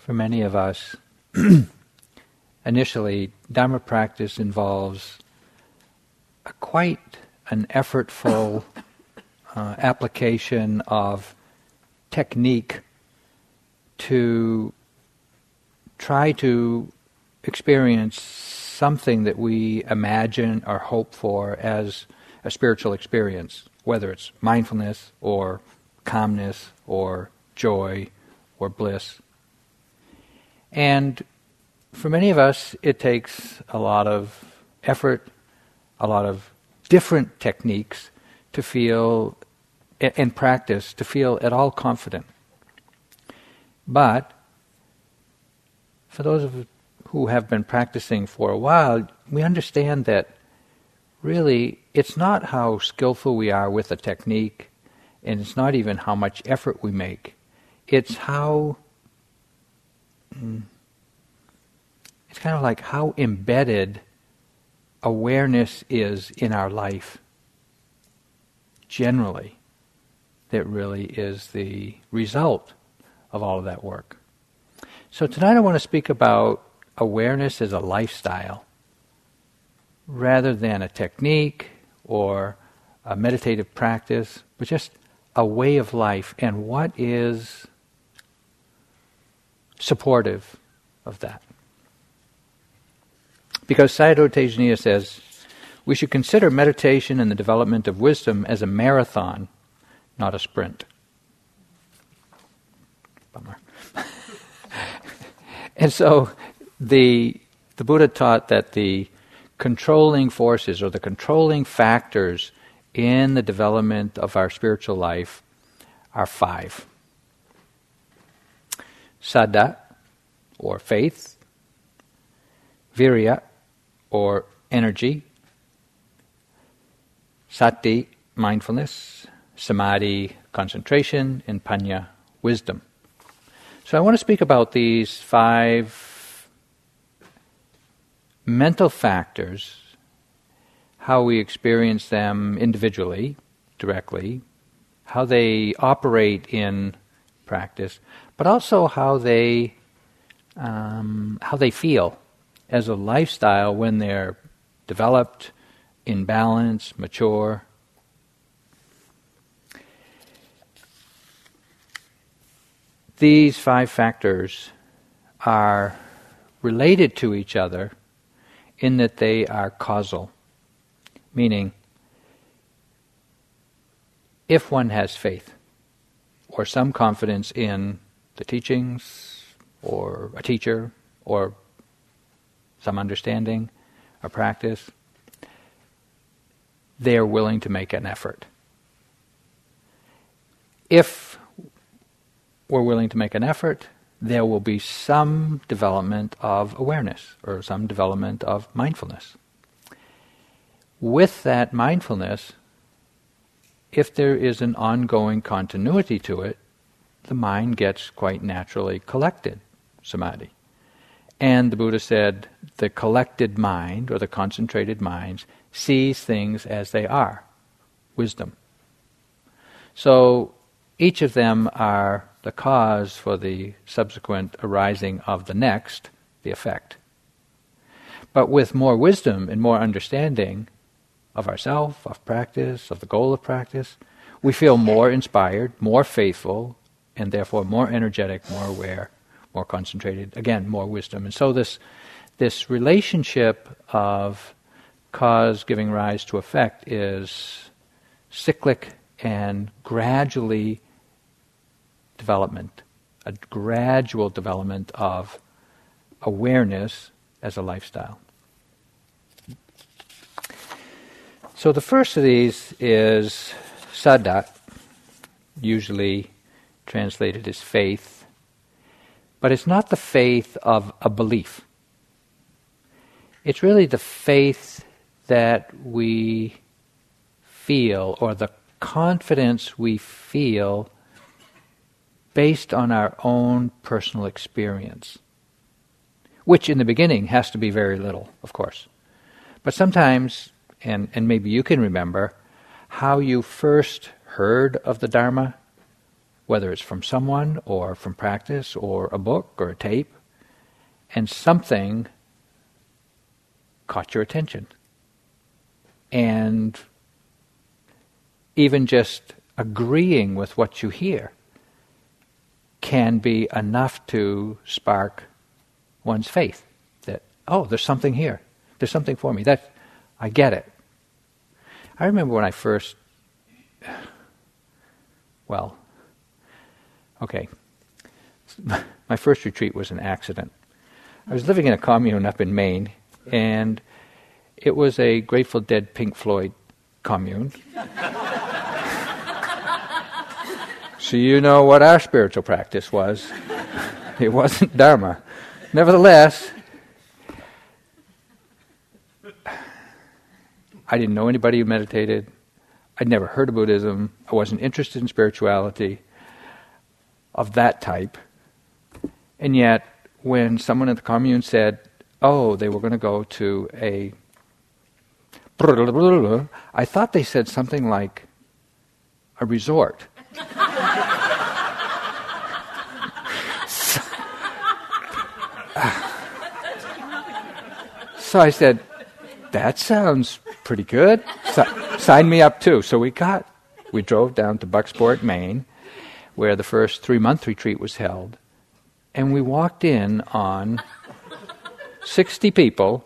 for many of us, initially, Dharma practice involves a quite an effortful uh, application of technique to try to experience something that we imagine or hope for as a spiritual experience, whether it's mindfulness or calmness or joy or bliss. And for many of us, it takes a lot of effort, a lot of different techniques to feel, in practice, to feel at all confident. But for those of who have been practicing for a while, we understand that really it's not how skillful we are with a technique, and it's not even how much effort we make. It's how. It's kind of like how embedded awareness is in our life generally that really is the result of all of that work. So tonight I want to speak about awareness as a lifestyle rather than a technique or a meditative practice, but just a way of life and what is supportive of that. Because Sayadaw Tejaniya says, we should consider meditation and the development of wisdom as a marathon, not a sprint. Bummer. and so the, the Buddha taught that the controlling forces or the controlling factors in the development of our spiritual life are five Saddha, or faith, Virya, or energy, Sati, mindfulness, Samadhi, concentration, and Panya, wisdom. So I want to speak about these five mental factors, how we experience them individually, directly, how they operate in practice, but also how they um, how they feel as a lifestyle when they're developed, in balance, mature. These five factors are related to each other in that they are causal, meaning if one has faith or some confidence in the teachings or a teacher or some understanding or practice, they are willing to make an effort. If we're willing to make an effort, there will be some development of awareness or some development of mindfulness. With that mindfulness, if there is an ongoing continuity to it, the mind gets quite naturally collected, samadhi. And the Buddha said the collected mind or the concentrated mind sees things as they are, wisdom. So each of them are the cause for the subsequent arising of the next, the effect. But with more wisdom and more understanding of ourself, of practice, of the goal of practice, we feel more inspired, more faithful, and therefore more energetic, more aware, more concentrated. Again, more wisdom. And so this this relationship of cause giving rise to effect is cyclic and gradually development, a gradual development of awareness as a lifestyle. So the first of these is saddha, usually translated as faith, but it's not the faith of a belief. It's really the faith that we feel or the confidence we feel based on our own personal experience, which in the beginning has to be very little, of course. But sometimes, and, and maybe you can remember, how you first heard of the Dharma, whether it's from someone or from practice or a book or a tape, and something caught your attention. And even just agreeing with what you hear can be enough to spark one's faith that, oh, there's something here. There's something for me. That I get it. I remember when I first well, okay. My first retreat was an accident. I was living in a commune up in Maine, and it was a Grateful Dead Pink Floyd commune. so you know what our spiritual practice was. It wasn't Dharma. Nevertheless, I didn't know anybody who meditated. I'd never heard of Buddhism. I wasn't interested in spirituality of that type. And yet, when someone in the commune said, oh, they were going to go to a. I thought they said something like a resort. so, so I said, that sounds pretty good. So, sign me up too. So we got, we drove down to Bucksport, Maine, where the first three month retreat was held. And we walked in on 60 people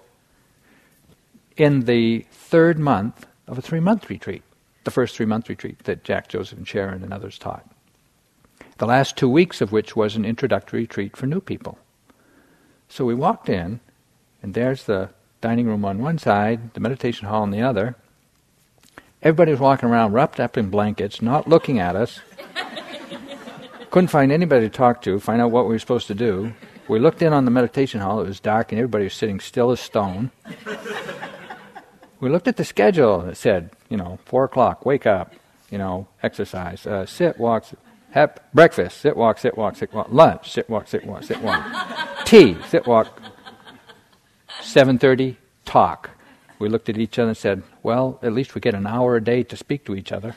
in the third month of a three month retreat, the first three month retreat that Jack, Joseph, and Sharon and others taught. The last two weeks of which was an introductory retreat for new people. So we walked in, and there's the dining room on one side, the meditation hall on the other. Everybody was walking around wrapped up in blankets, not looking at us. Couldn't find anybody to talk to, find out what we were supposed to do. We looked in on the meditation hall, it was dark, and everybody was sitting still as stone. we looked at the schedule, it said, you know, 4 o'clock, wake up, you know, exercise, uh, sit, walk, have breakfast, sit, walk, sit, walk, sit, walk, lunch, sit, walk, sit, walk, sit, walk, tea, sit, walk, 7:30 talk. We looked at each other and said, "Well, at least we get an hour a day to speak to each other."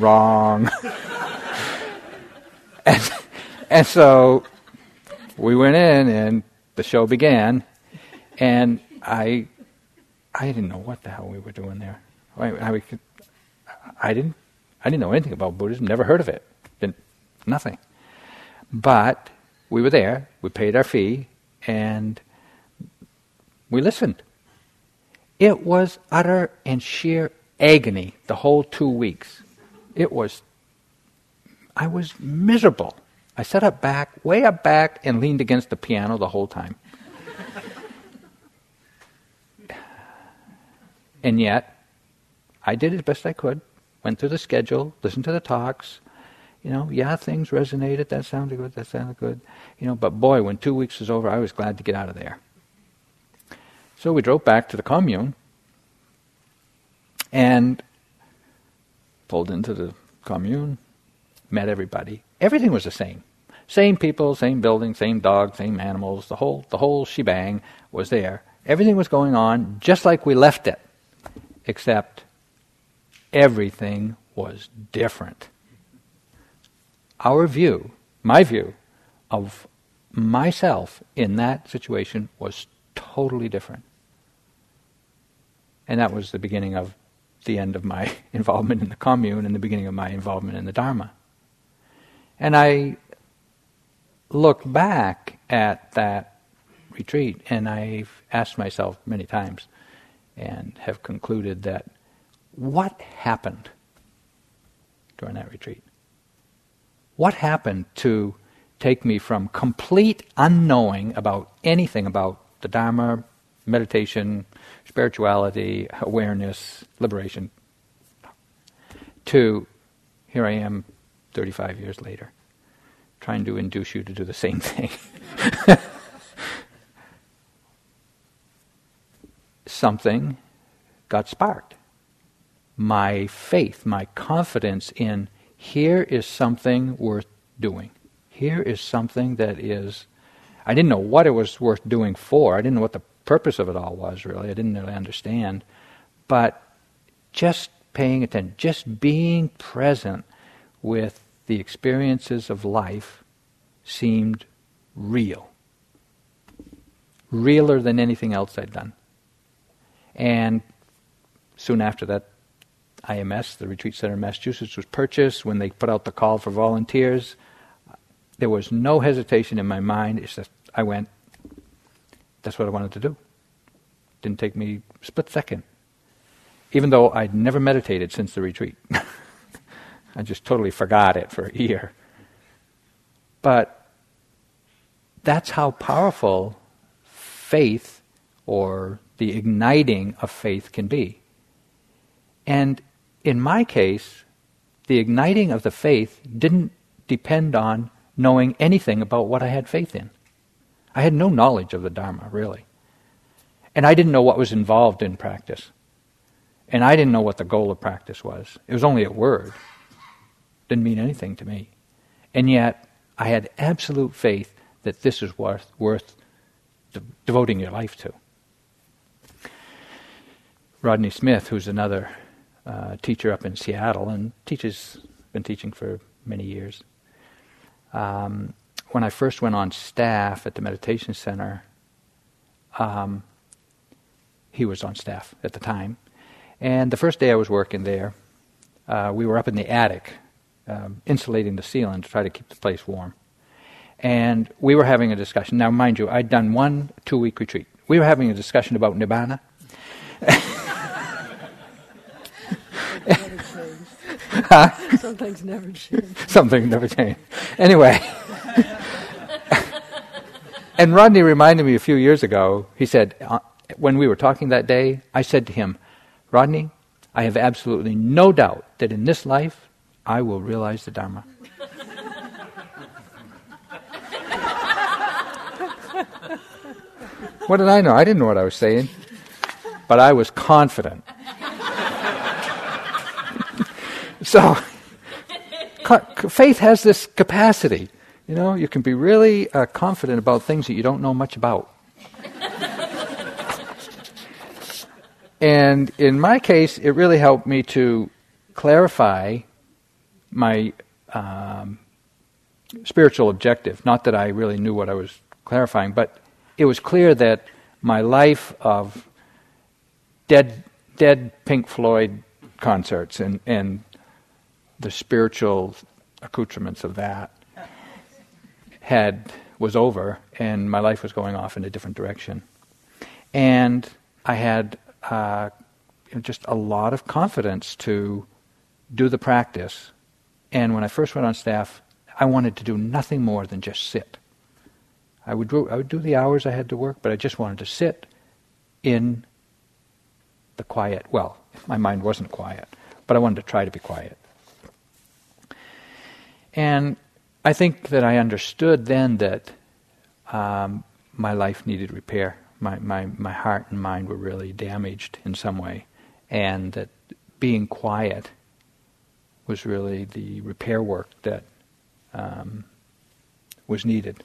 Wrong. and, and so we went in and the show began and I I didn't know what the hell we were doing there. I, I, I didn't I didn't know anything about Buddhism, never heard of it. Been nothing. But we were there, we paid our fee, and we listened. It was utter and sheer agony the whole two weeks. It was, I was miserable. I sat up back, way up back, and leaned against the piano the whole time. and yet, I did as best I could, went through the schedule, listened to the talks, you know, yeah, things resonated. That sounded good. That sounded good. You know, but boy, when two weeks was over, I was glad to get out of there. So we drove back to the commune and pulled into the commune, met everybody. Everything was the same. Same people, same building, same dogs, same animals. The whole the whole shebang was there. Everything was going on just like we left it, except everything was different our view, my view, of myself in that situation was totally different. And that was the beginning of the end of my involvement in the commune and the beginning of my involvement in the Dharma. And I look back at that retreat and I've asked myself many times and have concluded that what happened during that retreat? What happened to take me from complete unknowing about anything about the Dharma, meditation, spirituality, awareness, liberation, to here I am 35 years later, trying to induce you to do the same thing. Something got sparked. My faith, my confidence in here is something worth doing. Here is something that is. I didn't know what it was worth doing for. I didn't know what the purpose of it all was, really. I didn't really understand. But just paying attention, just being present with the experiences of life seemed real. Realer than anything else I'd done. And soon after that, IMS, the retreat center in Massachusetts, was purchased. When they put out the call for volunteers, there was no hesitation in my mind. It's just, I went, that's what I wanted to do. Didn't take me split second. Even though I'd never meditated since the retreat. I just totally forgot it for a year. But that's how powerful faith or the igniting of faith can be. And in my case, the igniting of the faith didn't depend on knowing anything about what I had faith in. I had no knowledge of the Dharma, really. And I didn't know what was involved in practice. And I didn't know what the goal of practice was. It was only a word. Didn't mean anything to me. And yet, I had absolute faith that this is worth, worth de- devoting your life to. Rodney Smith, who's another uh, teacher up in Seattle and teaches, been teaching for many years. Um, when I first went on staff at the meditation center, um, he was on staff at the time. And the first day I was working there, uh, we were up in the attic, um, insulating the ceiling to try to keep the place warm. And we were having a discussion. Now, mind you, I'd done one two week retreat. We were having a discussion about Nibbana. Some things never change. Some things never change. Anyway. and Rodney reminded me a few years ago, he said, uh, when we were talking that day, I said to him, Rodney, I have absolutely no doubt that in this life I will realize the Dharma. what did I know? I didn't know what I was saying, but I was confident. so, faith has this capacity. You know, you can be really uh, confident about things that you don't know much about. and in my case, it really helped me to clarify my um, spiritual objective. Not that I really knew what I was clarifying, but it was clear that my life of dead, dead Pink Floyd concerts and, and the spiritual accoutrements of that had was over, and my life was going off in a different direction. And I had uh, just a lot of confidence to do the practice. And when I first went on staff, I wanted to do nothing more than just sit. I would do, I would do the hours I had to work, but I just wanted to sit in the quiet. Well, my mind wasn't quiet, but I wanted to try to be quiet. And I think that I understood then that um, my life needed repair. My, my, my heart and mind were really damaged in some way, and that being quiet was really the repair work that um, was needed.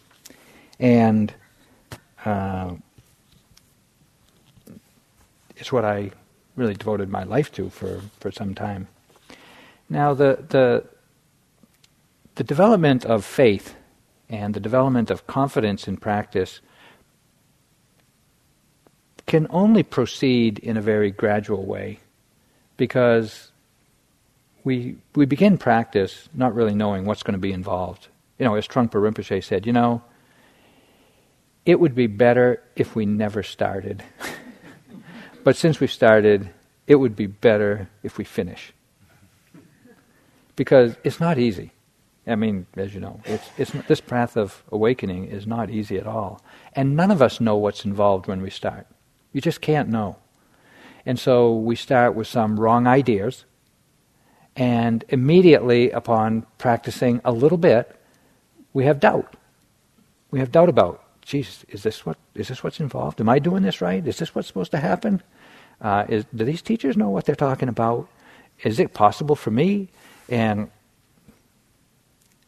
And uh, it's what I really devoted my life to for, for some time. Now, the, the, the development of faith and the development of confidence in practice can only proceed in a very gradual way because we, we begin practice not really knowing what's going to be involved. You know, as Trungpa Rinpoche said, you know, it would be better if we never started. but since we started, it would be better if we finish. Because it's not easy. I mean, as you know, it's, it's, this path of awakening is not easy at all. And none of us know what's involved when we start. You just can't know. And so we start with some wrong ideas, and immediately upon practicing a little bit, we have doubt. We have doubt about, geez, is this, what, is this what's involved? Am I doing this right? Is this what's supposed to happen? Uh, is, do these teachers know what they're talking about? Is it possible for me? And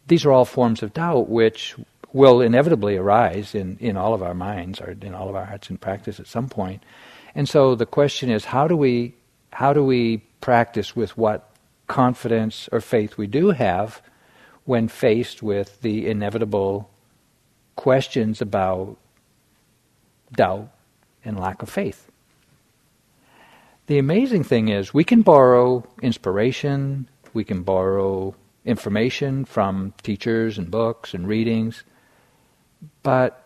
these are all forms of doubt which will inevitably arise in, in all of our minds or in all of our hearts in practice at some point. And so the question is how do we how do we practice with what confidence or faith we do have when faced with the inevitable questions about doubt and lack of faith. The amazing thing is, we can borrow inspiration, we can borrow information from teachers and books and readings, but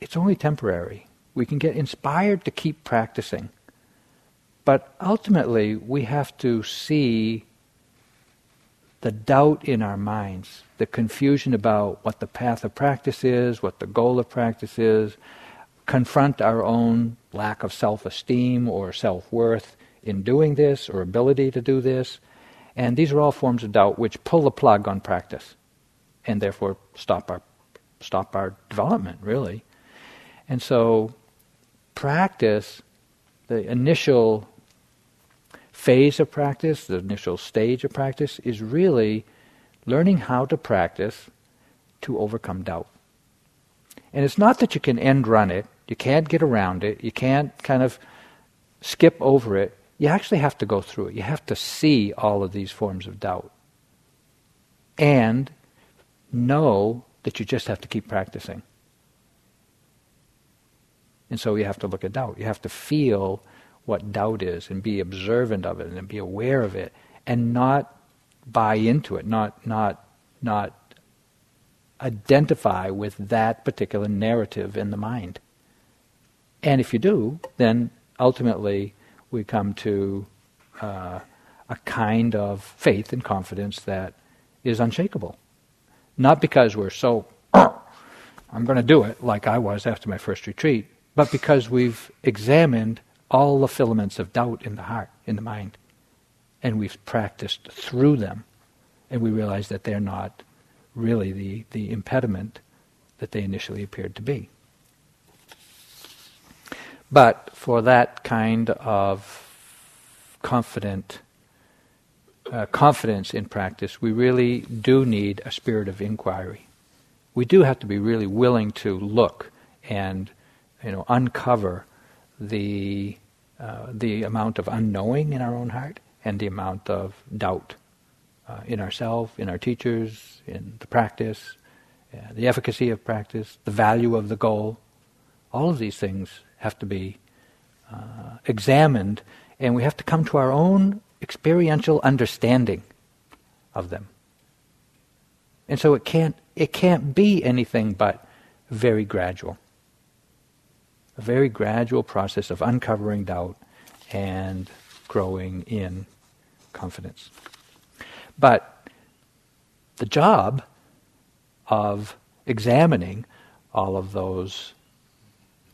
it's only temporary. We can get inspired to keep practicing. But ultimately, we have to see the doubt in our minds, the confusion about what the path of practice is, what the goal of practice is, confront our own lack of self esteem or self worth in doing this or ability to do this. And these are all forms of doubt which pull the plug on practice and therefore stop our, stop our development, really. And so, practice, the initial phase of practice, the initial stage of practice, is really learning how to practice to overcome doubt. And it's not that you can end run it you can't get around it. You can't kind of skip over it. You actually have to go through it. You have to see all of these forms of doubt. And know that you just have to keep practicing. And so you have to look at doubt. You have to feel what doubt is and be observant of it and be aware of it and not buy into it, not not not identify with that particular narrative in the mind. And if you do, then ultimately we come to uh, a kind of faith and confidence that is unshakable. Not because we're so, I'm going to do it like I was after my first retreat, but because we've examined all the filaments of doubt in the heart, in the mind, and we've practiced through them, and we realize that they're not really the, the impediment that they initially appeared to be. But for that kind of confident uh, confidence in practice, we really do need a spirit of inquiry. We do have to be really willing to look and you know uncover the uh, the amount of unknowing in our own heart and the amount of doubt uh, in ourselves, in our teachers, in the practice, uh, the efficacy of practice, the value of the goal. All of these things have to be uh, examined, and we have to come to our own experiential understanding of them. And so it can't, it can't be anything but very gradual. A very gradual process of uncovering doubt and growing in confidence. But the job of examining all of those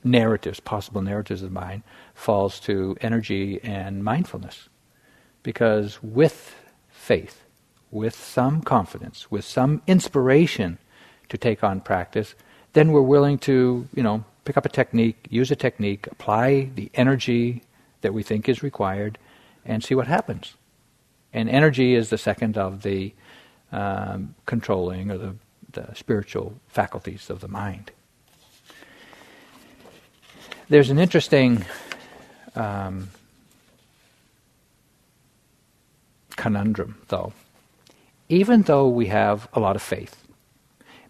narratives, possible narratives of mind, falls to energy and mindfulness. Because with faith, with some confidence, with some inspiration to take on practice, then we're willing to, you know, pick up a technique, use a technique, apply the energy that we think is required, and see what happens. And energy is the second of the um, controlling or the, the spiritual faculties of the mind. There's an interesting um, conundrum, though. Even though we have a lot of faith,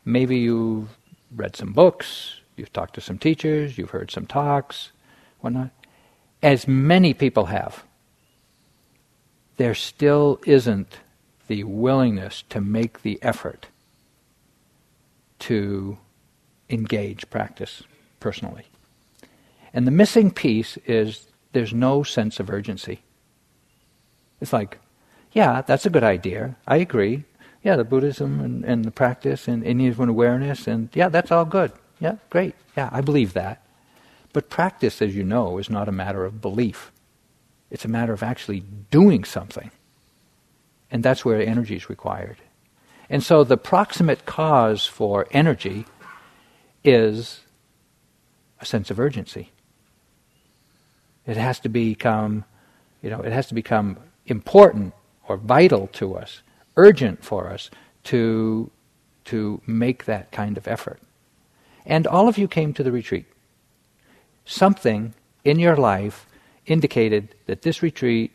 maybe you've read some books, you've talked to some teachers, you've heard some talks, whatnot, as many people have, there still isn't the willingness to make the effort to engage practice personally. And the missing piece is there's no sense of urgency. It's like, yeah, that's a good idea. I agree. Yeah, the Buddhism and, and the practice and Indian awareness, and yeah, that's all good. Yeah, great. Yeah, I believe that. But practice, as you know, is not a matter of belief. It's a matter of actually doing something. And that's where energy is required. And so the proximate cause for energy is a sense of urgency. It has to become, you know, it has to become important or vital to us, urgent for us to, to make that kind of effort. And all of you came to the retreat. Something in your life indicated that this retreat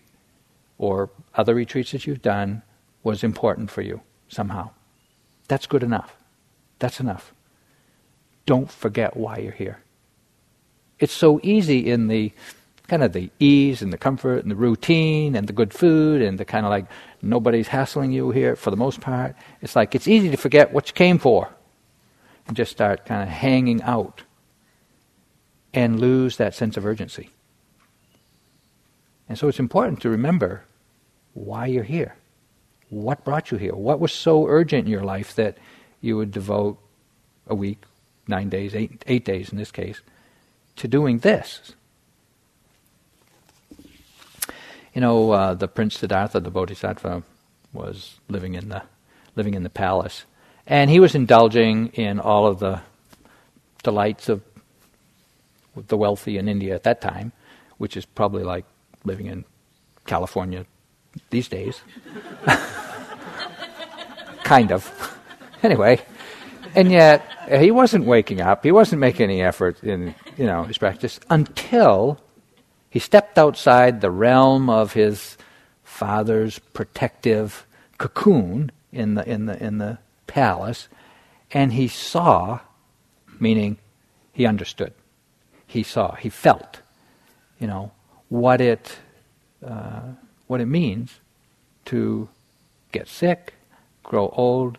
or other retreats that you've done was important for you somehow. That's good enough. That's enough. Don't forget why you're here. It's so easy in the kind of the ease and the comfort and the routine and the good food and the kind of like nobody's hassling you here for the most part. It's like it's easy to forget what you came for and just start kind of hanging out and lose that sense of urgency. And so it's important to remember why you're here. What brought you here? What was so urgent in your life that you would devote a week, nine days, eight, eight days in this case, to doing this? You know, uh, the Prince Siddhartha, the Bodhisattva, was living in the living in the palace, and he was indulging in all of the delights of the wealthy in India at that time, which is probably like living in California these days. kind of. Anyway, and yet he wasn't waking up. He wasn't making any effort in you know his practice until he stepped outside the realm of his father's protective cocoon in the, in the, in the palace, and he saw, meaning he understood. He saw, he felt, you know, what it, uh, what it means to get sick, grow old,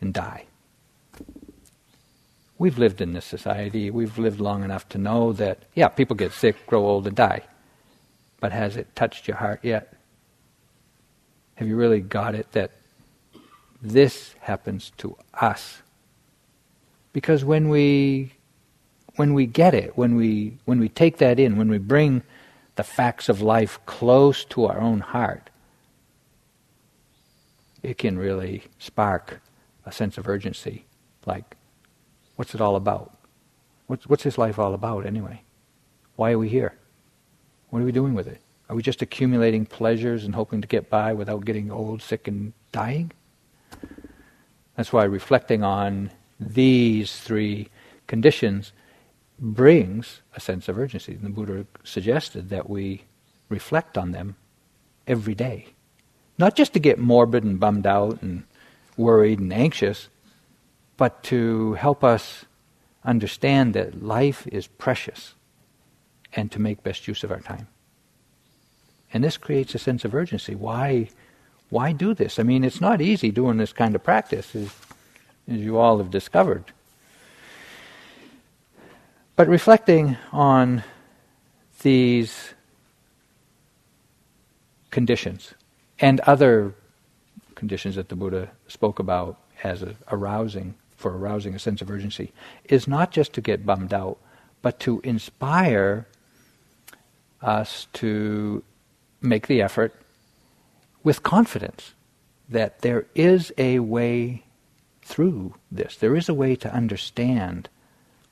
and die. We've lived in this society. We've lived long enough to know that, yeah, people get sick, grow old, and die but has it touched your heart yet? Have you really got it that this happens to us? Because when we when we get it, when we when we take that in, when we bring the facts of life close to our own heart, it can really spark a sense of urgency. Like, what's it all about? What's, what's this life all about anyway? Why are we here? What are we doing with it? Are we just accumulating pleasures and hoping to get by without getting old, sick, and dying? That's why reflecting on these three conditions brings a sense of urgency. And the Buddha suggested that we reflect on them every day. Not just to get morbid and bummed out and worried and anxious, but to help us understand that life is precious and to make best use of our time. And this creates a sense of urgency. Why, why do this? I mean, it's not easy doing this kind of practice, as, as you all have discovered. But reflecting on these conditions and other conditions that the Buddha spoke about as arousing for arousing a sense of urgency is not just to get bummed out, but to inspire us to make the effort with confidence that there is a way through this. There is a way to understand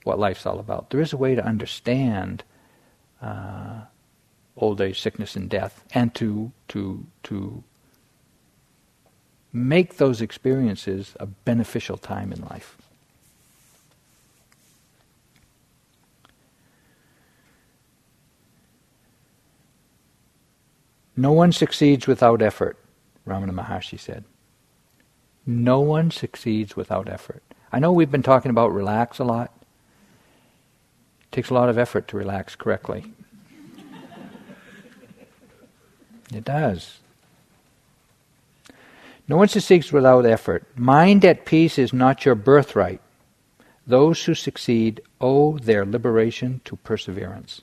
what life's all about. There is a way to understand uh, old age, sickness, and death, and to to to make those experiences a beneficial time in life. No one succeeds without effort, Ramana Maharshi said. No one succeeds without effort. I know we've been talking about relax a lot. It takes a lot of effort to relax correctly. it does. No one succeeds without effort. Mind at peace is not your birthright. Those who succeed owe their liberation to perseverance.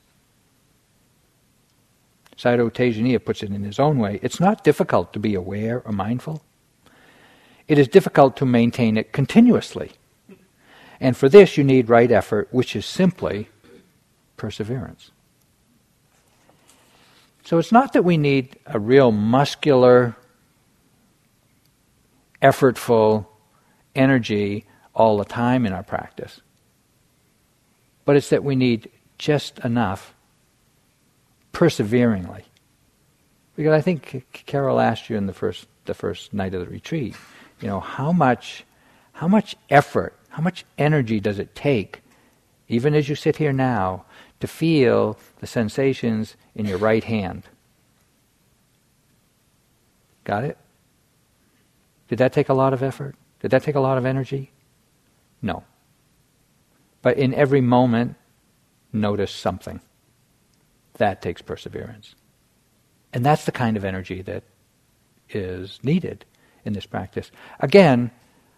Sayadaw Tejaniya puts it in his own way, it's not difficult to be aware or mindful. It is difficult to maintain it continuously. And for this, you need right effort, which is simply perseverance. So it's not that we need a real muscular, effortful energy all the time in our practice, but it's that we need just enough perseveringly. Because I think Carol asked you in the first the first night of the retreat, you know, how much how much effort, how much energy does it take, even as you sit here now, to feel the sensations in your right hand? Got it? Did that take a lot of effort? Did that take a lot of energy? No. But in every moment, notice something. That takes perseverance. And that's the kind of energy that is needed in this practice. Again,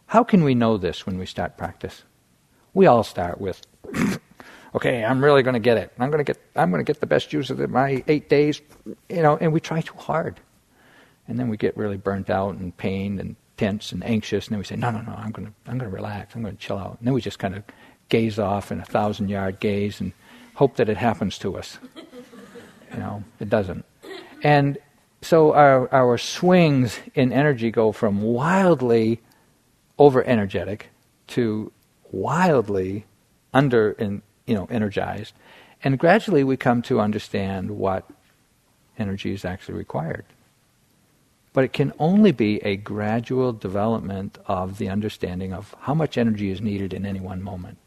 how can we know this when we start practice? We all start with, okay, I'm really going to get it. I'm going to get, I'm going to get the best use of my eight days, you know, and we try too hard. And then we get really burnt out and pained and tense and anxious, and then we say, no, no, no, I'm going to, I'm going to relax. I'm going to chill out. And then we just kind of gaze off in a thousand yard gaze and hope that it happens to us. You know, it doesn't. And so our, our swings in energy go from wildly over energetic to wildly under you know energized. And gradually we come to understand what energy is actually required. But it can only be a gradual development of the understanding of how much energy is needed in any one moment.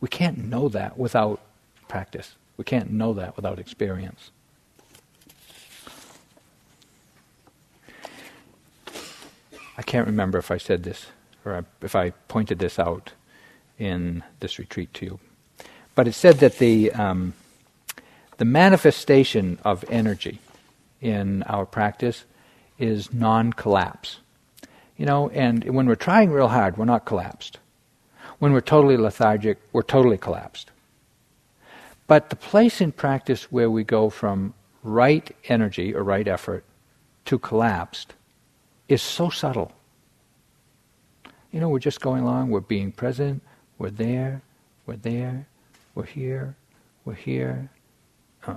We can't know that without practice we can't know that without experience I can't remember if I said this or if I pointed this out in this retreat to you. But it said that the, um, the manifestation of energy in our practice is non collapse. You know, and when we're trying real hard, we're not collapsed. When we're totally lethargic, we're totally collapsed. But the place in practice where we go from right energy or right effort to collapsed is so subtle. You know, we're just going along, we're being present, we're there, we're there, we're here, we're here.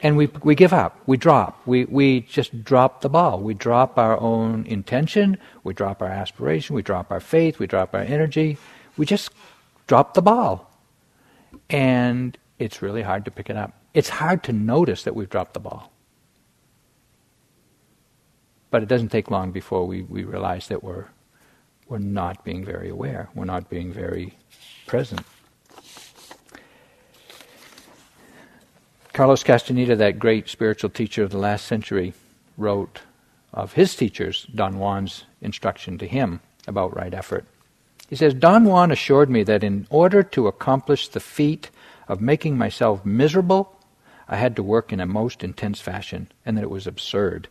And we, we give up, we drop, we, we just drop the ball. We drop our own intention, we drop our aspiration, we drop our faith, we drop our energy. We just drop the ball. And it's really hard to pick it up. It's hard to notice that we've dropped the ball. But it doesn't take long before we, we realize that we're, we're not being very aware, we're not being very present. Carlos Castaneda, that great spiritual teacher of the last century, wrote of his teachers, Don Juan's instruction to him about right effort. He says, Don Juan assured me that in order to accomplish the feat of making myself miserable, I had to work in a most intense fashion, and that it was absurd.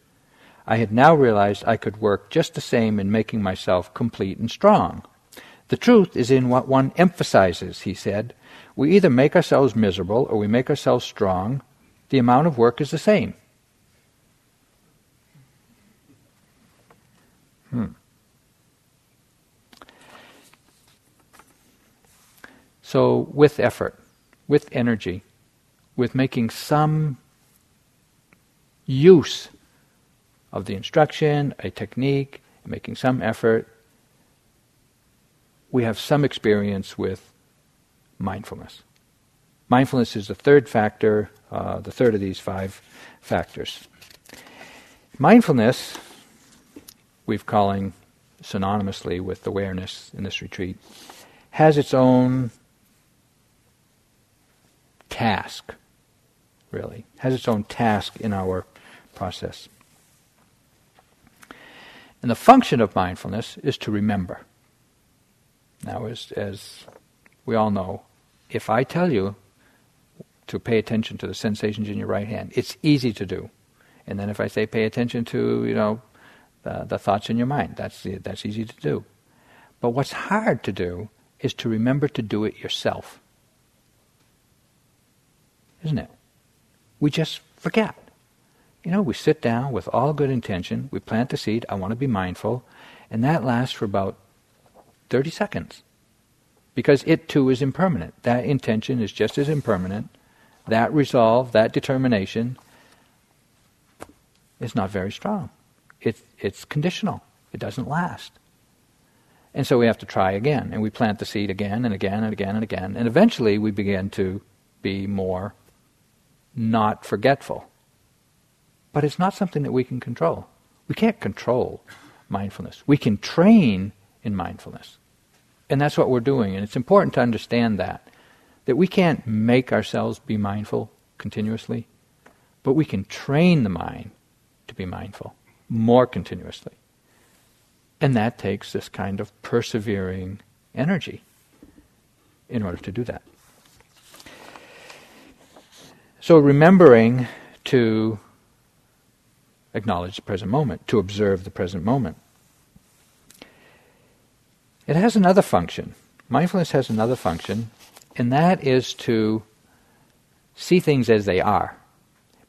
I had now realized I could work just the same in making myself complete and strong. The truth is in what one emphasizes, he said. We either make ourselves miserable or we make ourselves strong. The amount of work is the same. Hmm. So, with effort, with energy, with making some use of the instruction, a technique, making some effort, we have some experience with mindfulness. Mindfulness is the third factor, uh, the third of these five factors. Mindfulness, we've calling synonymously with awareness in this retreat, has its own task, really, has its own task in our process. And the function of mindfulness is to remember. Now, as, as we all know, if I tell you to pay attention to the sensations in your right hand, it's easy to do. And then if I say pay attention to, you know, the, the thoughts in your mind, that's, that's easy to do. But what's hard to do is to remember to do it yourself. Isn't it? We just forget. You know, we sit down with all good intention, we plant the seed, I want to be mindful, and that lasts for about 30 seconds. Because it too is impermanent. That intention is just as impermanent. That resolve, that determination is not very strong. It, it's conditional. It doesn't last. And so we have to try again, and we plant the seed again and again and again and again, and eventually we begin to be more not forgetful. But it's not something that we can control. We can't control mindfulness. We can train in mindfulness. And that's what we're doing. And it's important to understand that. That we can't make ourselves be mindful continuously, But we can train the mind to be mindful more continuously. And that takes this kind of persevering energy in order to do that. So remembering to acknowledge the present moment, to observe the present moment. It has another function. Mindfulness has another function, and that is to see things as they are,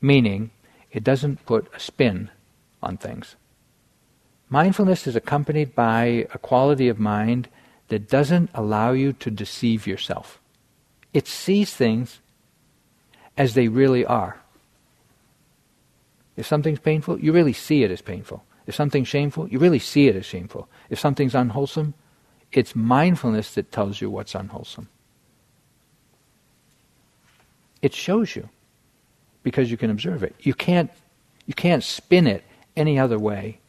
meaning it doesn't put a spin on things. Mindfulness is accompanied by a quality of mind that doesn't allow you to deceive yourself. It sees things as they really are. If something's painful, you really see it as painful. If something's shameful, you really see it as shameful. If something's unwholesome, it's mindfulness that tells you what's unwholesome. It shows you because you can observe it. You can't, you can't spin it any other way.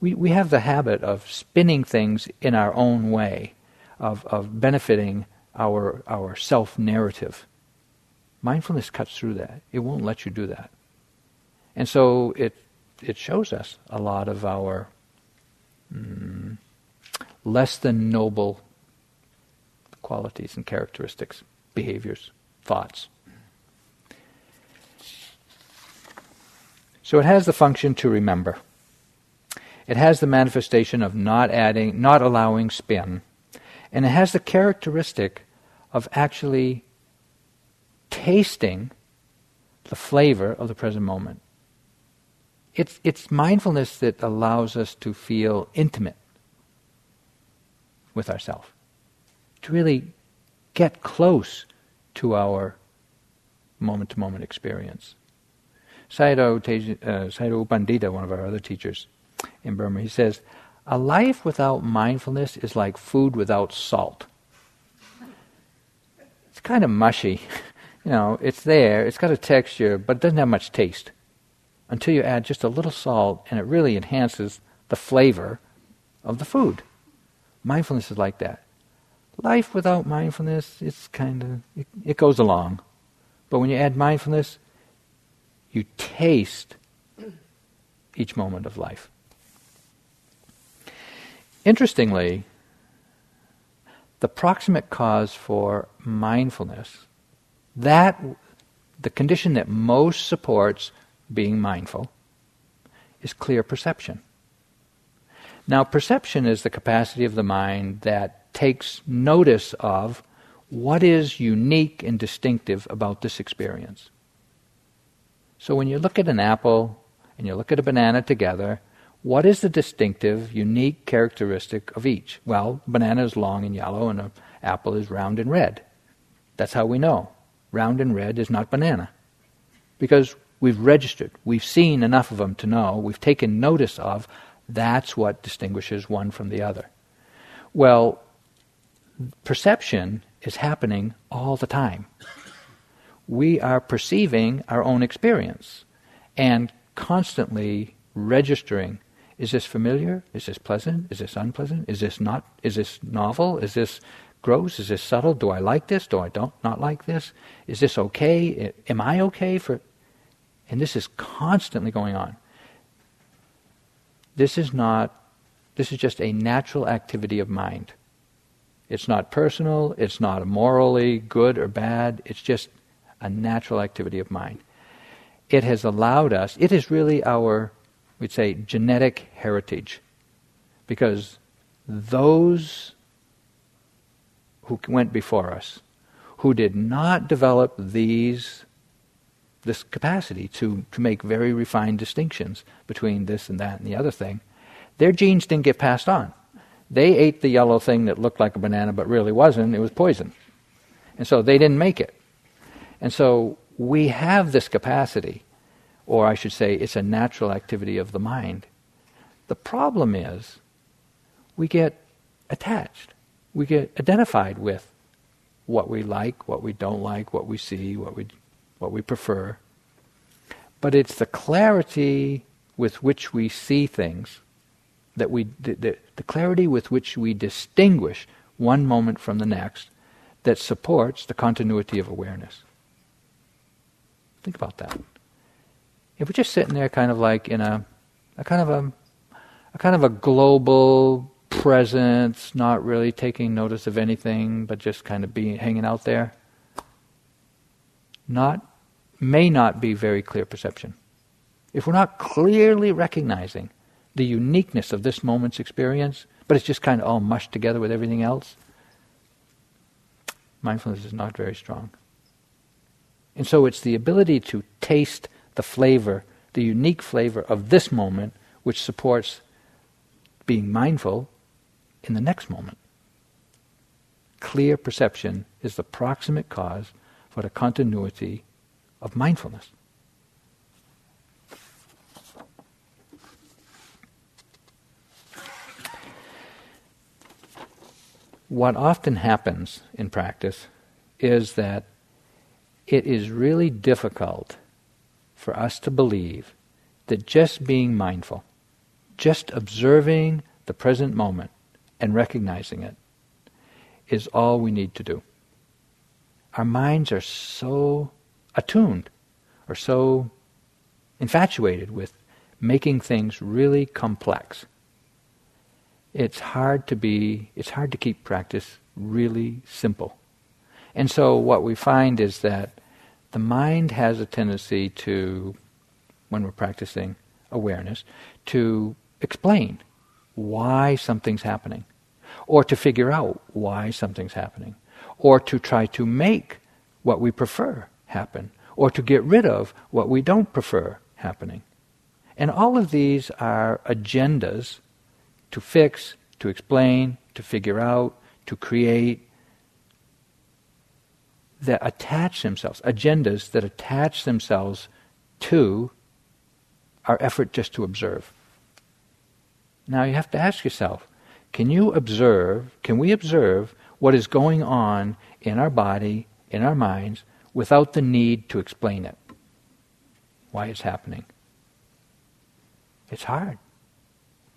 We, we have the habit of spinning things in our own way, of, of benefiting our, our self narrative. Mindfulness cuts through that. It won't let you do that. And so it, it shows us a lot of our mm, less than noble qualities and characteristics, behaviors, thoughts. So it has the function to remember. It has the manifestation of not adding, not allowing spin. And it has the characteristic of actually tasting the flavor of the present moment. It's, it's mindfulness that allows us to feel intimate with ourselves, to really get close to our moment to moment experience. Sayadaw, uh, Sayadaw U Pandita, one of our other teachers in Burma, he says, A life without mindfulness is like food without salt. It's kind of mushy. you know, it's there, it's got a texture, but it doesn't have much taste until you add just a little salt and it really enhances the flavor of the food. Mindfulness is like that. Life without mindfulness, it's kind of, it, it goes along. But when you add mindfulness, you taste each moment of life. Interestingly, the proximate cause for mindfulness, that the condition that most supports being mindful, is clear perception. Now, perception is the capacity of the mind that takes notice of what is unique and distinctive about this experience. So when you look at an apple and you look at a banana together, what is the distinctive, unique characteristic of each? Well, banana is long and yellow and an apple is round and red. That's how we know. Round and red is not banana. Because we've registered, we've seen enough of them to know, we've taken notice of, that's what distinguishes one from the other. Well, perception is happening all the time we are perceiving our own experience and constantly registering is this familiar? Is this pleasant? Is this unpleasant? Is this not is this novel? Is this gross? Is this subtle? Do I like this? Do I don't not like this? Is this okay? Am I okay for and this is constantly going on. This is not this is just a natural activity of mind. It's not personal, it's not morally good or bad, it's just a natural activity of mind. It has allowed us, it is really our, we'd say, genetic heritage. Because those who went before us, who did not develop these this capacity to, to make very refined distinctions between this and that and the other thing, their genes didn't get passed on. They ate the yellow thing that looked like a banana but really wasn't, it was poison. And so they didn't make it. And so we have this capacity, or I should say, it's a natural activity of the mind. The problem is we get attached, we get identified with what we like, what we don't like, what we see, what we, what we prefer. But it's the clarity with which we see things, that we, the, the, clarity with which we distinguish one moment from the next, that supports the continuity of awareness. Think about that. if we're just sitting there kind of like in a, a kind of a, a kind of a global presence, not really taking notice of anything, but just kind of being hanging out there, not may not be very clear perception. If we're not clearly recognizing the uniqueness of this moment's experience, but it's just kind of all mushed together with everything else, mindfulness is not very strong. And so it's the ability to taste the flavor, the unique flavor of this moment, which supports being mindful in the next moment. Clear perception is the proximate cause for the continuity of mindfulness. What often happens in practice is that it is really difficult for us to believe that just being mindful, just observing the present moment and recognizing it, is all we need to do. Our minds are so attuned or so infatuated with making things really complex. It's hard to be, it's hard to keep practice really simple. And so what we find is that the mind has a tendency to, when we're practicing awareness, to explain why something's happening, or to figure out why something's happening, or to try to make what we prefer happen, or to get rid of what we don't prefer happening. And all of these are agendas to fix, to explain, to figure out, to create, that attach themselves, agendas that attach themselves to our effort just to observe. Now you have to ask yourself can you observe, can we observe what is going on in our body, in our minds, without the need to explain it? Why it's happening? It's hard.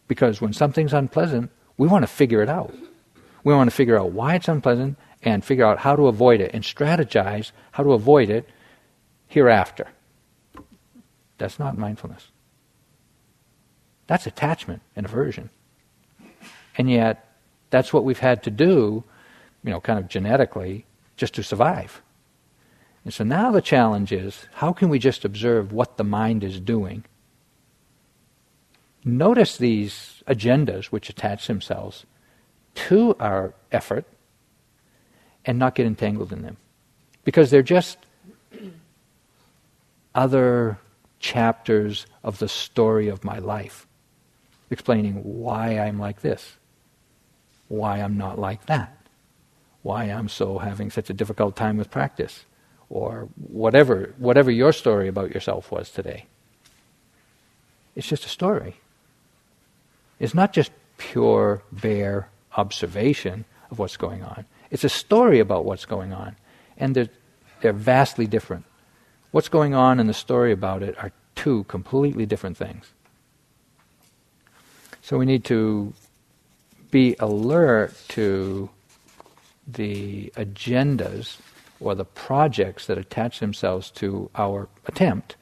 Because when something's unpleasant, we want to figure it out. We want to figure out why it's unpleasant and figure out how to avoid it and strategize how to avoid it hereafter. That's not mindfulness. That's attachment and aversion. And yet, that's what we've had to do, you know, kind of genetically, just to survive. And so now the challenge is how can we just observe what the mind is doing? Notice these agendas which attach themselves to our effort and not get entangled in them. Because they're just other chapters of the story of my life, explaining why I'm like this, why I'm not like that, why I'm so having such a difficult time with practice, or whatever, whatever your story about yourself was today. It's just a story. It's not just pure, bare observation of what's going on. It's a story about what's going on. And they're, they're vastly different. What's going on and the story about it are two completely different things. So we need to be alert to the agendas or the projects that attach themselves to our attempt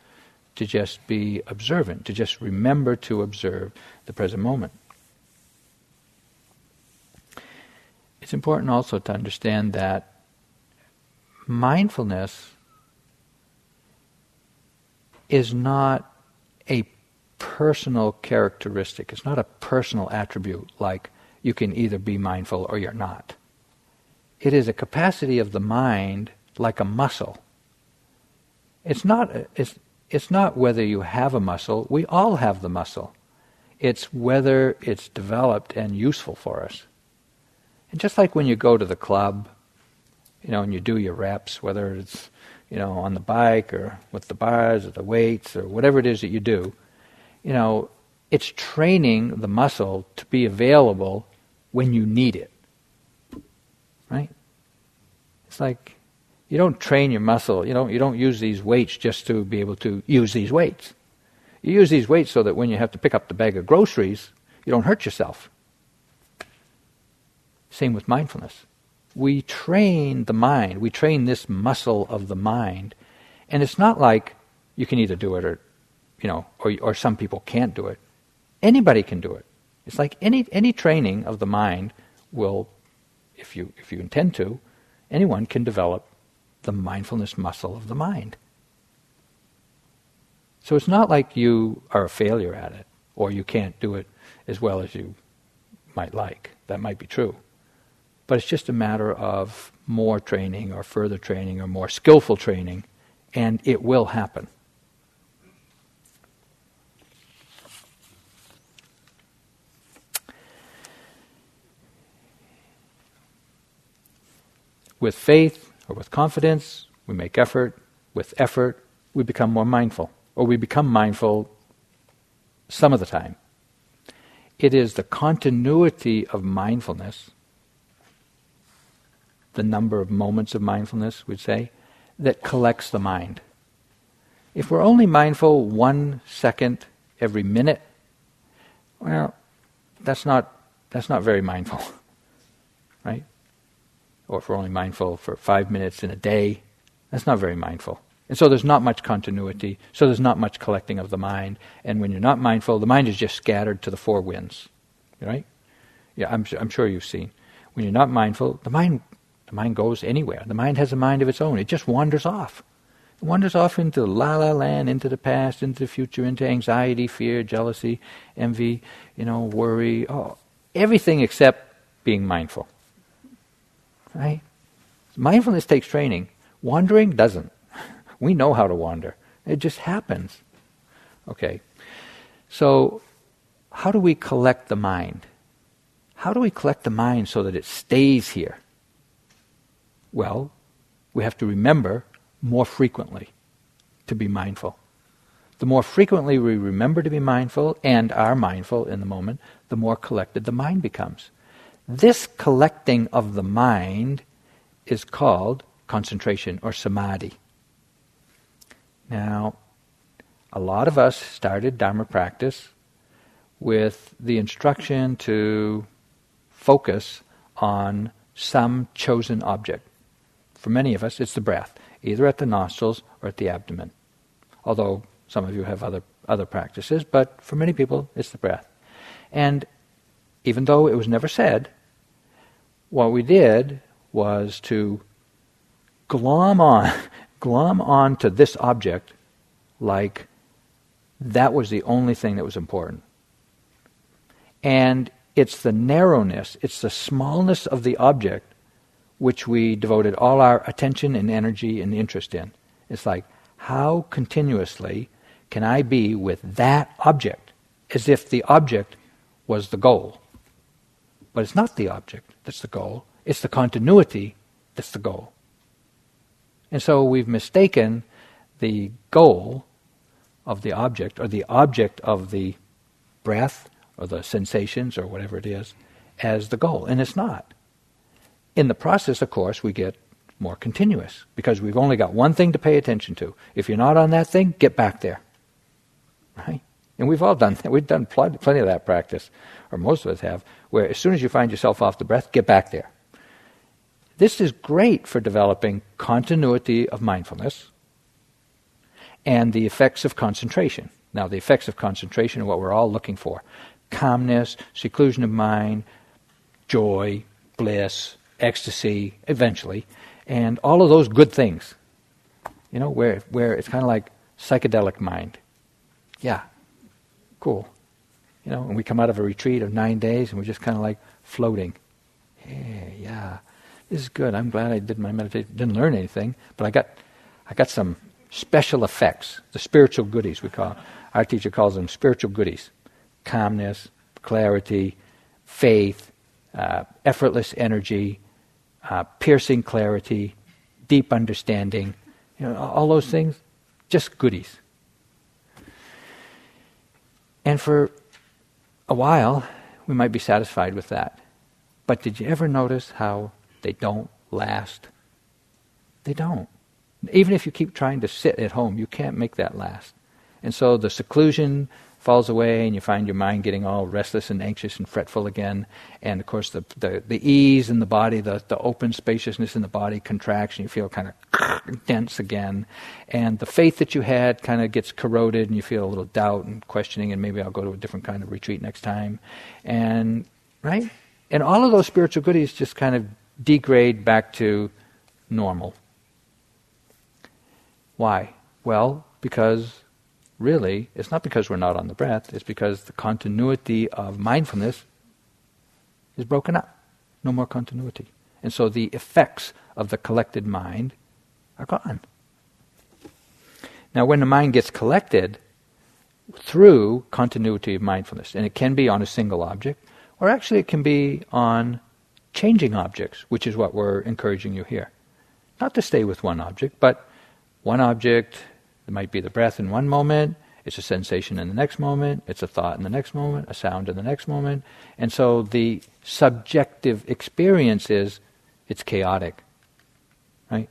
to just be observant, to just remember to observe the present moment. It's important also to understand that mindfulness is not a personal characteristic. It's not a personal attribute like you can either be mindful or you're not. It is a capacity of the mind like a muscle. It's not, it's, it's not whether you have a muscle. We all have the muscle. It's whether it's developed and useful for us. And just like when you go to the club, you know, and you do your reps, whether it's, you know, on the bike or with the bars or the weights or whatever it is that you do, you know, it's training the muscle to be available when you need it. Right? It's like you don't train your muscle, you don't you don't use these weights just to be able to use these weights. You use these weights so that when you have to pick up the bag of groceries, you don't hurt yourself. Same with mindfulness. We train the mind, we train this muscle of the mind, and it's not like you can either do it or you know, or, or some people can't do it. Anybody can do it. It's like any, any training of the mind will, if you, if you intend to, anyone can develop the mindfulness muscle of the mind. So it's not like you are a failure at it or you can't do it as well as you might like. That might be true. But it's just a matter of more training or further training or more skillful training, and it will happen. With faith or with confidence, we make effort. With effort, we become more mindful, or we become mindful some of the time. It is the continuity of mindfulness, the number of moments of mindfulness, we'd say, that collects the mind. If we're only mindful one second every minute, well, that's not, that's not very mindful, right? Or if we're only mindful for five minutes in a day, that's not very mindful. And so there's not much continuity, so there's not much collecting of the mind. And when you're not mindful, the mind is just scattered to the four winds. Right? Yeah, I'm, I'm sure you've seen. When you're not mindful, the mind, the mind goes anywhere. The mind has a mind of its own. It just wanders off. It wanders off into la la land, into the past, into the future, into anxiety, fear, jealousy, envy, you know, worry, oh, everything except being mindful. Right? Mindfulness takes training. Wandering doesn't. We know how to wander. It just happens. Okay. So, how do we collect the mind? How do we collect the mind so that it stays here? Well, we have to remember more frequently to be mindful. The more frequently we remember to be mindful and are mindful in the moment, the more collected the mind becomes. This collecting of the mind is called concentration or samadhi. Now, a lot of us started Dharma practice with the instruction to focus on some chosen object. For many of us, it's the breath, either at the nostrils or at the abdomen. Although some of you have other, other practices, but for many people, it's the breath. And even though it was never said, what we did was to glom on glom onto this object like that was the only thing that was important. And it's the narrowness, it's the smallness of the object which we devoted all our attention and energy and interest in. It's like, how continuously can I be with that object as if the object was the goal? But it's not the object that's the goal, it's the continuity that's the goal. And so we've mistaken the goal of the object, or the object of the breath, or the sensations, or whatever it is, as the goal. And it's not. In the process, of course, we get more continuous because we've only got one thing to pay attention to. If you're not on that thing, get back there. Right? And we've all done that. We've done plenty of that practice, or most of us have, where as soon as you find yourself off the breath, get back there. This is great for developing continuity of mindfulness and the effects of concentration. Now, the effects of concentration are what we're all looking for calmness, seclusion of mind, joy, bliss, ecstasy, eventually, and all of those good things. You know, where, where it's kind of like psychedelic mind. Yeah, You know, and we come out of a retreat of nine days and we're just kind of like floating. Yeah, yeah this is good. I'm glad I did my meditation. Didn't learn anything, but I got, I got some special effects, the spiritual goodies we call. Our teacher calls them spiritual goodies: calmness, clarity, faith, uh, effortless energy, uh, piercing clarity, deep understanding. You know, all those things, just goodies. And for a while, we might be satisfied with that. But did you ever notice how they don't last. They don't. Even if you keep trying to sit at home, you can't make that last. And so the seclusion falls away and you find your mind getting all restless and anxious and fretful again. And of course, the, the, the ease in the body, the, the open spaciousness in the body contracts and you feel kind of dense again. And the faith that you had kind of gets corroded and you feel a little doubt and questioning and maybe I'll go to a different kind of retreat next time. And, right? And all of those spiritual goodies just kind of degrade back to normal. Why? Well, because really, it's not because we're not on the breath, it's because the continuity of mindfulness is broken up. No more continuity. And so the effects of the collected mind are gone. Now, when the mind gets collected through continuity of mindfulness, and it can be on a single object, or actually it can be on changing objects, which is what we're encouraging you here. Not to stay with one object, but one object, it might be the breath in one moment, it's a sensation in the next moment, it's a thought in the next moment, a sound in the next moment. And so the subjective experience is it's chaotic. Right?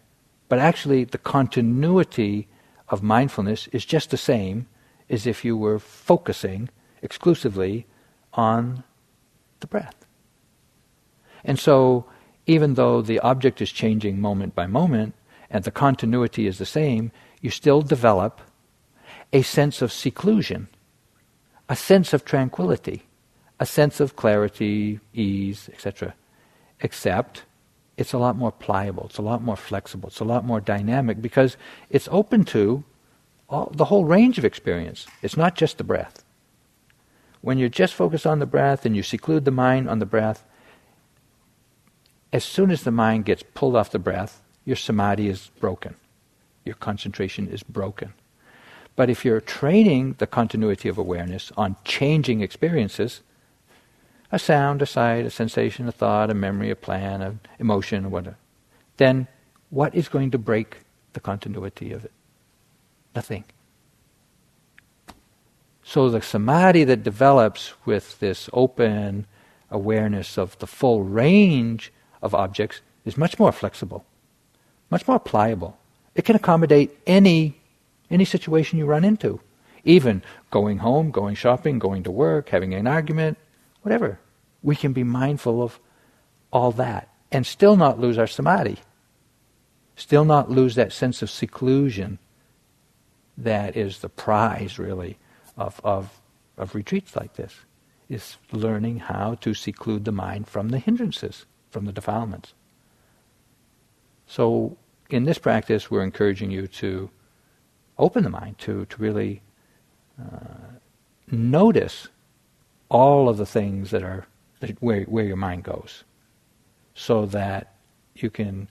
But actually the continuity of mindfulness is just the same as if you were focusing exclusively on the breath. And so even though the object is changing moment by moment and the continuity is the same, you still develop a sense of seclusion, a sense of tranquility, a sense of clarity, ease, etc. Except it's a lot more pliable, it's a lot more flexible, it's a lot more dynamic because it's open to all, the whole range of experience. It's not just the breath. When you're just focused on the breath and you seclude the mind on the breath, as soon as the mind gets pulled off the breath, your samadhi is broken. Your concentration is broken. But if you're training the continuity of awareness on changing experiences, a sound, a sight, a sensation, a thought, a memory, a plan, an emotion, whatever, then what is going to break the continuity of it? Nothing. So the samadhi that develops with this open awareness of the full range of objects is much more flexible, much more pliable. It can accommodate any any situation you run into. Even going home, going shopping, going to work, having an argument, whatever. We can be mindful of all that and still not lose our samadhi. Still not lose that sense of seclusion that is the prize, really, of, of, of retreats like this, is learning how to seclude the mind from the hindrances, from the defilements. So, in this practice, we're encouraging you to open the mind to, to really uh, notice all of the things that are that where, where your mind goes so that you can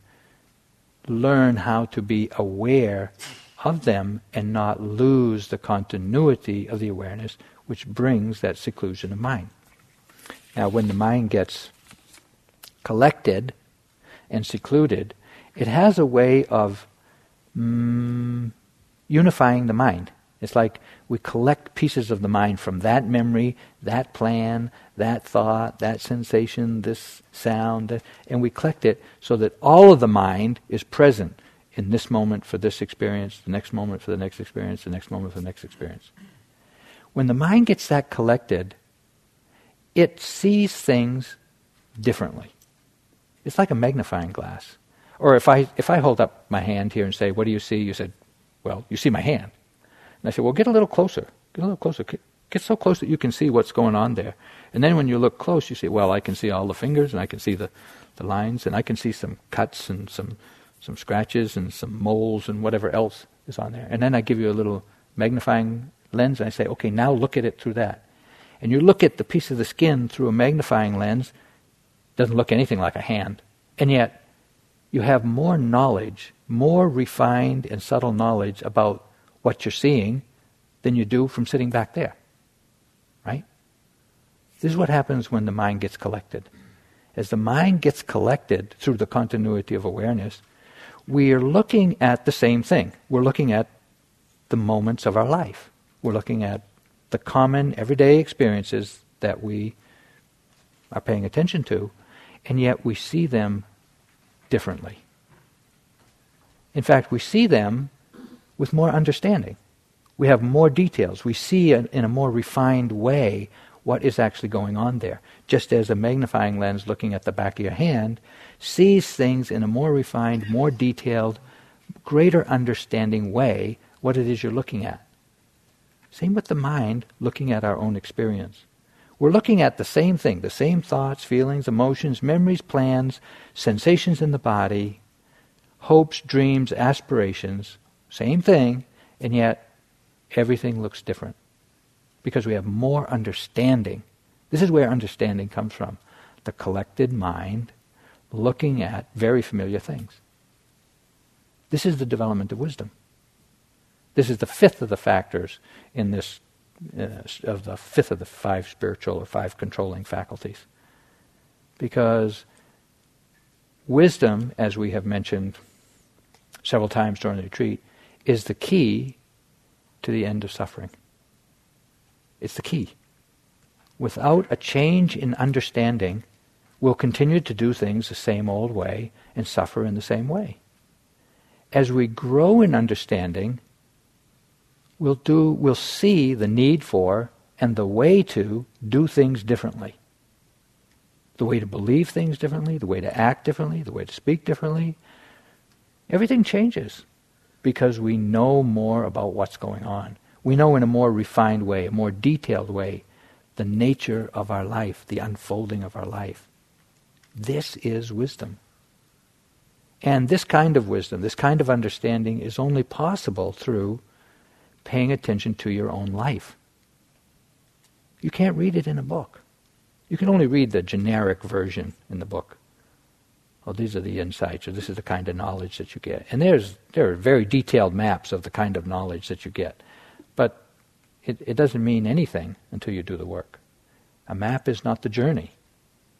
learn how to be aware of them and not lose the continuity of the awareness which brings that seclusion of mind. Now, when the mind gets collected and secluded, it has a way of mm, unifying the mind. It's like we collect pieces of the mind from that memory, that plan, that thought, that sensation, this sound, and we collect it so that all of the mind is present in this moment for this experience, the next moment for the next experience, the next moment for the next experience. When the mind gets that collected, it sees things differently. It's like a magnifying glass. Or if I if I hold up my hand here and say, "What do you see?" You said, well, you see my hand. And I said, Well, get a little closer. Get a little closer. Get so close that you can see what's going on there. And then when you look close, you say, Well, I can see all the fingers and I can see the, the lines and I can see some cuts and some, some scratches and some moles and whatever else is on there. And then I give you a little magnifying lens and I say, Okay, now look at it through that. And you look at the piece of the skin through a magnifying lens, doesn't look anything like a hand. And yet, you have more knowledge, more refined and subtle knowledge about what you're seeing than you do from sitting back there. Right? This is what happens when the mind gets collected. As the mind gets collected through the continuity of awareness, we are looking at the same thing. We're looking at the moments of our life. We're looking at the common everyday experiences that we are paying attention to, and yet we see them differently. In fact, we see them with more understanding. We have more details. We see in a more refined way what is actually going on there. Just as a magnifying lens looking at the back of your hand sees things in a more refined, more detailed, greater understanding way what it is you're looking at. Same with the mind looking at our own experience. We're looking at the same thing, the same thoughts, feelings, emotions, memories, plans, sensations in the body, hopes, dreams, aspirations, same thing, and yet everything looks different because we have more understanding. This is where understanding comes from the collected mind looking at very familiar things. This is the development of wisdom. This is the fifth of the factors in this, Uh, of the fifth of the five spiritual or five controlling faculties. Because wisdom, as we have mentioned several times during the retreat, is the key to the end of suffering. It's the key. Without a change in understanding, we'll continue to do things the same old way and suffer in the same way. As we grow in understanding, we'll do we'll see the need for and the way to do things differently. The way to believe things differently, the way to act differently, the way to speak differently. Everything changes because we know more about what's going on. We know in a more refined way, a more detailed way, the nature of our life, the unfolding of our life. This is wisdom. And this kind of wisdom, this kind of understanding is only possible through paying attention to your own life. You can't read it in a book. You can only read the generic version in the book. Oh, these are the insights, or this is the kind of knowledge that you get. And there's there are very detailed maps of the kind of knowledge that you get. But it, it doesn't mean anything until you do the work. A map is not the journey.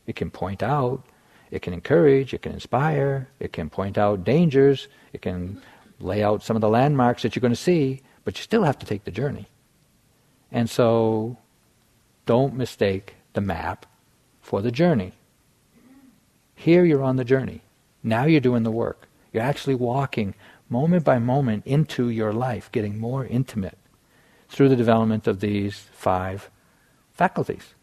It can point out, it can encourage, it can inspire, it can point out dangers, it can lay out some of the landmarks that you're going to see, but you still have to take the journey. And so don't mistake the map for the journey. Here you're on the journey. Now you're doing the work. You're actually walking moment by moment into your life, getting more intimate through the development of these five faculties.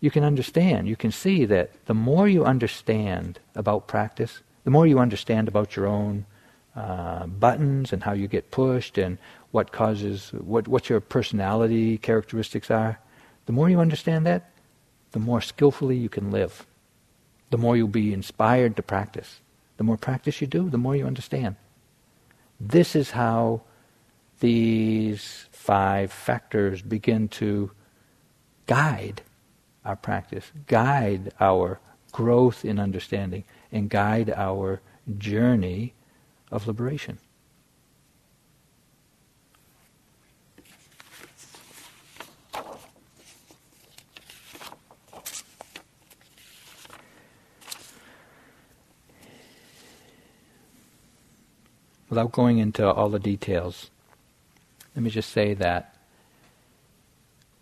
You can understand, you can see that the more you understand about practice, the more you understand about your own uh, buttons and how you get pushed and what causes, what, what your personality characteristics are, the more you understand that, the more skillfully you can live. The more you'll be inspired to practice. The more practice you do, the more you understand. This is how these five factors begin to guide our practice, guide our growth in understanding, and guide our journey of liberation. Without going into all the details, let me just say that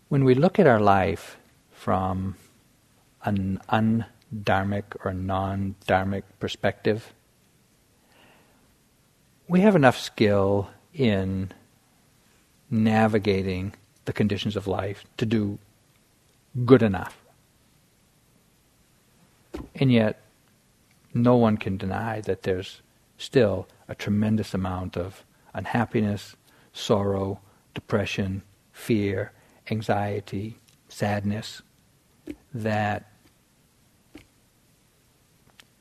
when we look at our life from an undharmic or non dharmic perspective, we have enough skill in navigating the conditions of life to do good enough. And yet, no one can deny that there's still a tremendous amount of unhappiness, sorrow, depression, fear, anxiety, sadness that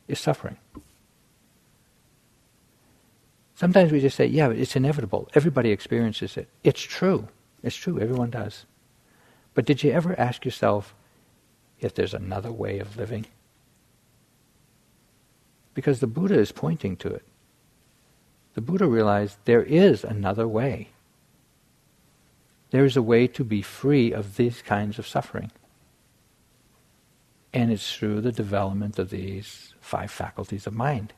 is suffering. Sometimes we just say, yeah, it's inevitable. Everybody experiences it. It's true. It's true. Everyone does. But did you ever ask yourself if there's another way of living? Because the Buddha is pointing to it the Buddha realized there is another way. There is a way to be free of these kinds of suffering. And it's through the development of these five faculties of mind.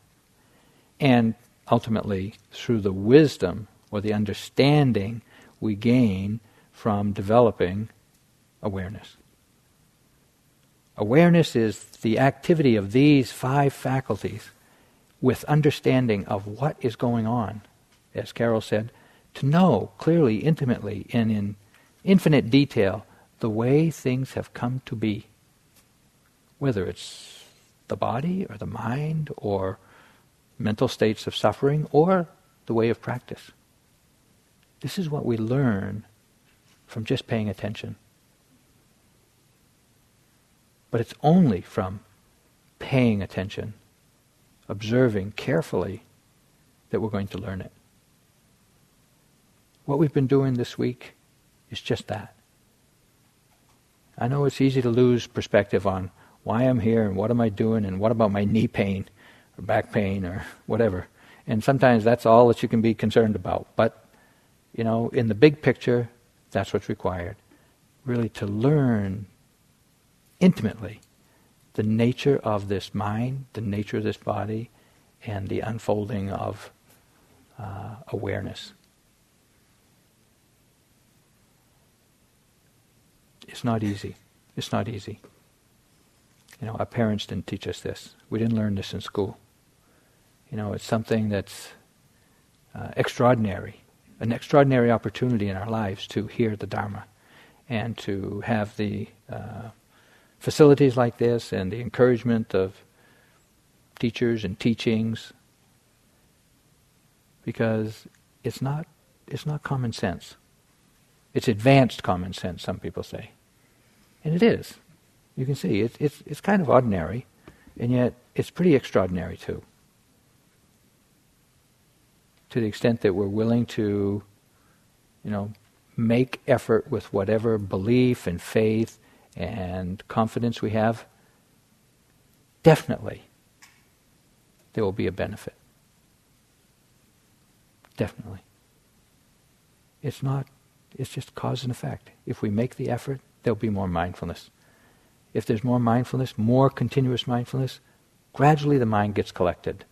And ultimately, through the wisdom or the understanding we gain from developing awareness. Awareness is the activity of these five faculties with understanding of what is going on, as Carol said, to know clearly, intimately, and in infinite detail the way things have come to be. Whether it's the body or the mind or mental states of suffering or the way of practice. This is what we learn from just paying attention. But it's only from paying attention, observing carefully, that we're going to learn it. What we've been doing this week is just that. I know it's easy to lose perspective on why I'm here and what am I doing and what about my knee pain or back pain or whatever. And sometimes that's all that you can be concerned about. But, you know, in the big picture, that's what's required. Really to learn intimately the nature of this mind, the nature of this body, and the unfolding of uh, awareness. It's not easy. It's not easy. You know, our parents didn't teach us this. We didn't learn this in school. You know, it's something that's uh, extraordinary, an extraordinary opportunity in our lives to hear the Dharma and to have the uh, facilities like this and the encouragement of teachers and teachings because it's not it's not common sense. It's advanced common sense, some people say. And it is. You can see it, it's it's kind of ordinary, and yet it's pretty extraordinary too. To the extent that we're willing to, you know, make effort with whatever belief and faith and confidence we have, definitely there will be a benefit. Definitely. It's not, it's just cause and effect. If we make the effort, there'll be more mindfulness. If there's more mindfulness, more continuous mindfulness, gradually the mind gets collected.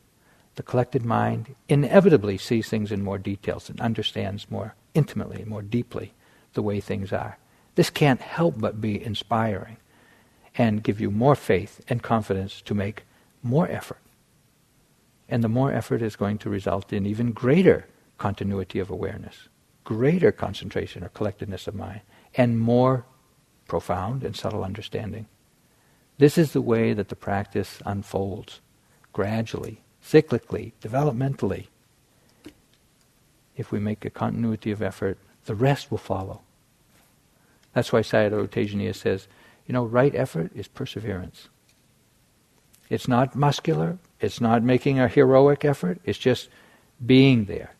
The collected mind inevitably sees things in more details and understands more intimately, more deeply the way things are. This can't help but be inspiring and give you more faith and confidence to make more effort. And the more effort is going to result in even greater continuity of awareness, greater concentration or collectedness of mind, and more profound and subtle understanding. This is the way that the practice unfolds, gradually, cyclically, developmentally. If we make a continuity of effort, the rest will follow. That's why Sayadaw Tejaniya says, you know, right effort is perseverance. It's not muscular, it's not making a heroic effort, it's just being there,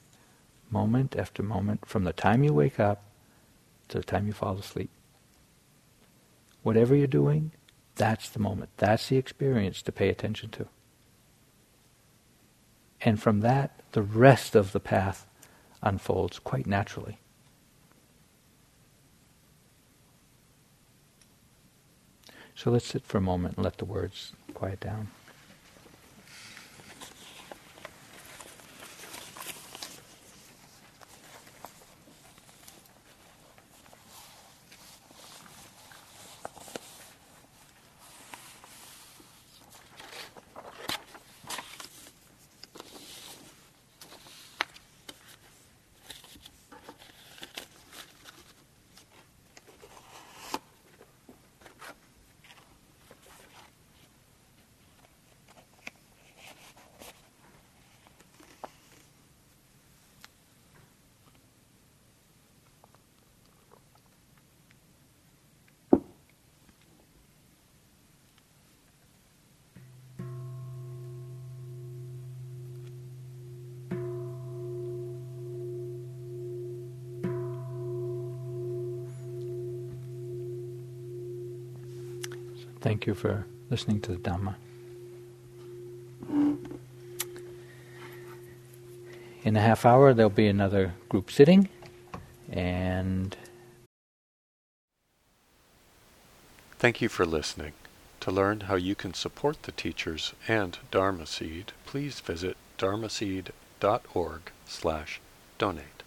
moment after moment, from the time you wake up to the time you fall asleep. Whatever you're doing, that's the moment, that's the experience to pay attention to. And from that, the rest of the path unfolds quite naturally. So let's sit for a moment and let the words quiet down. Thank you for listening to the Dhamma. In a half hour, there'll be another group sitting, and. Thank you for listening. To learn how you can support the teachers and Dharma Seed, please visit dharmaseed.org slash donate.